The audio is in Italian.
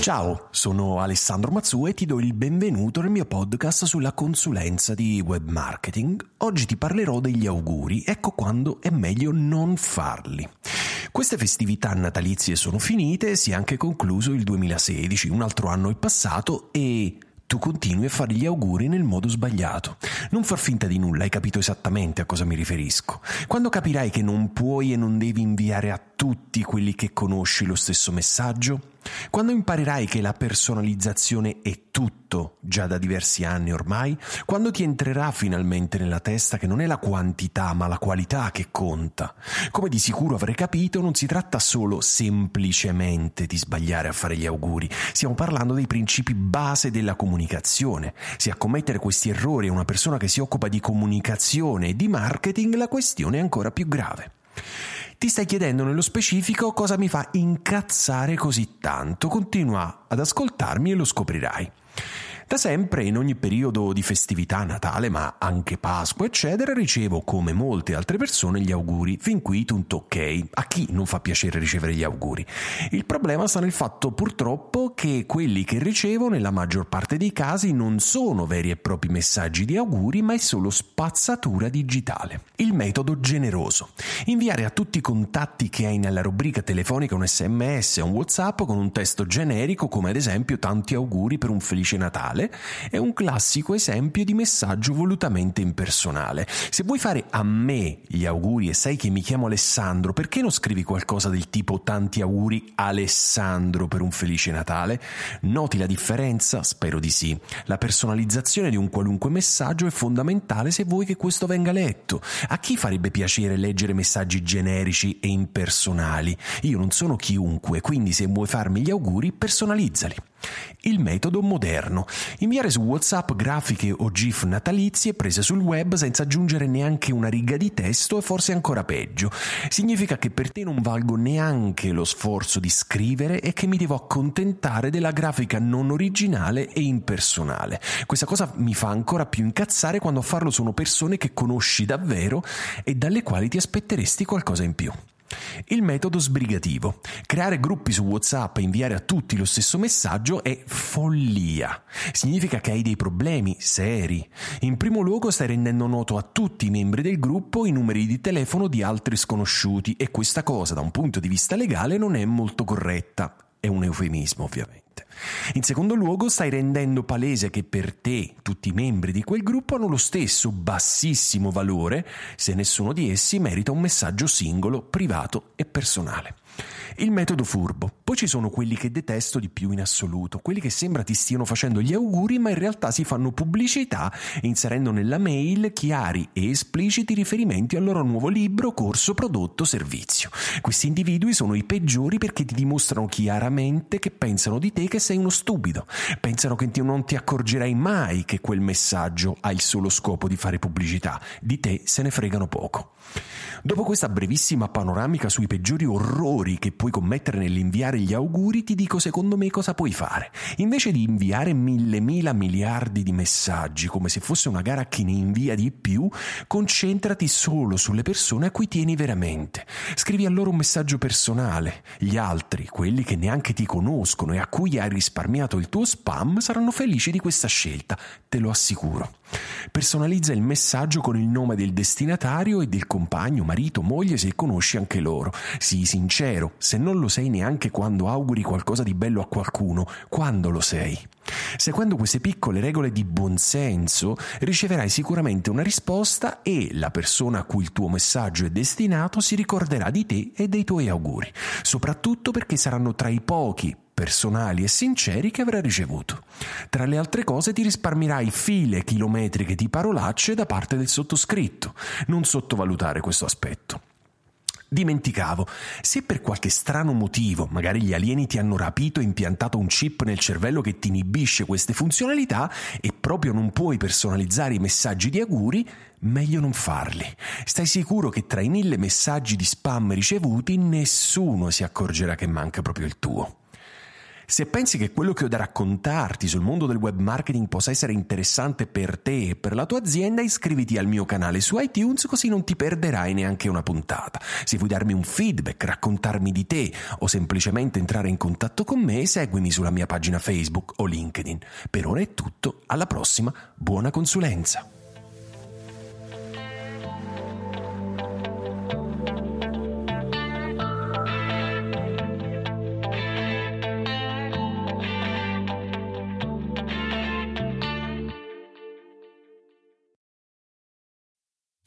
Ciao, sono Alessandro Mazzu e ti do il benvenuto nel mio podcast sulla consulenza di web marketing. Oggi ti parlerò degli auguri, ecco quando è meglio non farli. Queste festività natalizie sono finite, si è anche concluso il 2016, un altro anno è passato e tu continui a fare gli auguri nel modo sbagliato. Non far finta di nulla, hai capito esattamente a cosa mi riferisco. Quando capirai che non puoi e non devi inviare a tutti quelli che conosci lo stesso messaggio? Quando imparerai che la personalizzazione è tutto già da diversi anni ormai, quando ti entrerà finalmente nella testa che non è la quantità ma la qualità che conta, come di sicuro avrai capito non si tratta solo semplicemente di sbagliare a fare gli auguri, stiamo parlando dei principi base della comunicazione. Se a commettere questi errori è una persona che si occupa di comunicazione e di marketing, la questione è ancora più grave. Ti stai chiedendo nello specifico cosa mi fa incazzare così tanto. Continua ad ascoltarmi e lo scoprirai. Da sempre, in ogni periodo di festività, Natale, ma anche Pasqua, eccetera, ricevo, come molte altre persone, gli auguri. Fin qui tutto ok. A chi non fa piacere ricevere gli auguri? Il problema sta nel fatto, purtroppo, che quelli che ricevo, nella maggior parte dei casi, non sono veri e propri messaggi di auguri, ma è solo spazzatura digitale. Il metodo generoso. Inviare a tutti i contatti che hai nella rubrica telefonica un sms un whatsapp con un testo generico, come ad esempio tanti auguri per un felice Natale personale è un classico esempio di messaggio volutamente impersonale. Se vuoi fare a me gli auguri e sai che mi chiamo Alessandro, perché non scrivi qualcosa del tipo tanti auguri Alessandro per un felice Natale? Noti la differenza? Spero di sì. La personalizzazione di un qualunque messaggio è fondamentale se vuoi che questo venga letto. A chi farebbe piacere leggere messaggi generici e impersonali? Io non sono chiunque, quindi se vuoi farmi gli auguri, personalizzali. Il metodo moderno. Inviare su WhatsApp grafiche o GIF natalizie prese sul web senza aggiungere neanche una riga di testo e forse ancora peggio. Significa che per te non valgo neanche lo sforzo di scrivere e che mi devo accontentare della grafica non originale e impersonale. Questa cosa mi fa ancora più incazzare quando a farlo sono persone che conosci davvero e dalle quali ti aspetteresti qualcosa in più. Il metodo sbrigativo. Creare gruppi su WhatsApp e inviare a tutti lo stesso messaggio è follia. Significa che hai dei problemi seri. In primo luogo stai rendendo noto a tutti i membri del gruppo i numeri di telefono di altri sconosciuti e questa cosa da un punto di vista legale non è molto corretta. È un eufemismo ovviamente. In secondo luogo, stai rendendo palese che per te tutti i membri di quel gruppo hanno lo stesso bassissimo valore se nessuno di essi merita un messaggio singolo, privato e personale. Il metodo furbo. Poi ci sono quelli che detesto di più in assoluto, quelli che sembra ti stiano facendo gli auguri ma in realtà si fanno pubblicità inserendo nella mail chiari e espliciti riferimenti al loro nuovo libro, corso, prodotto, servizio. Questi individui sono i peggiori perché ti dimostrano chiaramente che pensano di te che sei uno stupido, pensano che non ti accorgerai mai che quel messaggio ha il solo scopo di fare pubblicità, di te se ne fregano poco. Dopo questa brevissima panoramica sui peggiori orrori errori che puoi commettere nell'inviare gli auguri, ti dico secondo me cosa puoi fare. Invece di inviare mille mila miliardi di messaggi come se fosse una gara a chi ne invia di più, concentrati solo sulle persone a cui tieni veramente. Scrivi a loro un messaggio personale. Gli altri, quelli che neanche ti conoscono e a cui hai risparmiato il tuo spam, saranno felici di questa scelta, te lo assicuro. Personalizza il messaggio con il nome del destinatario e del compagno, marito, moglie se conosci anche loro. Sii sincero, se non lo sei neanche quando auguri qualcosa di bello a qualcuno, quando lo sei? Seguendo queste piccole regole di buonsenso, riceverai sicuramente una risposta e la persona a cui il tuo messaggio è destinato si ricorderà di te e dei tuoi auguri, soprattutto perché saranno tra i pochi personali e sinceri che avrai ricevuto. Tra le altre cose ti risparmierai file chilometriche di parolacce da parte del sottoscritto. Non sottovalutare questo aspetto. Dimenticavo, se per qualche strano motivo, magari gli alieni ti hanno rapito e impiantato un chip nel cervello che ti inibisce queste funzionalità e proprio non puoi personalizzare i messaggi di auguri, meglio non farli. Stai sicuro che tra i mille messaggi di spam ricevuti nessuno si accorgerà che manca proprio il tuo. Se pensi che quello che ho da raccontarti sul mondo del web marketing possa essere interessante per te e per la tua azienda, iscriviti al mio canale su iTunes così non ti perderai neanche una puntata. Se vuoi darmi un feedback, raccontarmi di te o semplicemente entrare in contatto con me, seguimi sulla mia pagina Facebook o LinkedIn. Per ora è tutto, alla prossima, buona consulenza.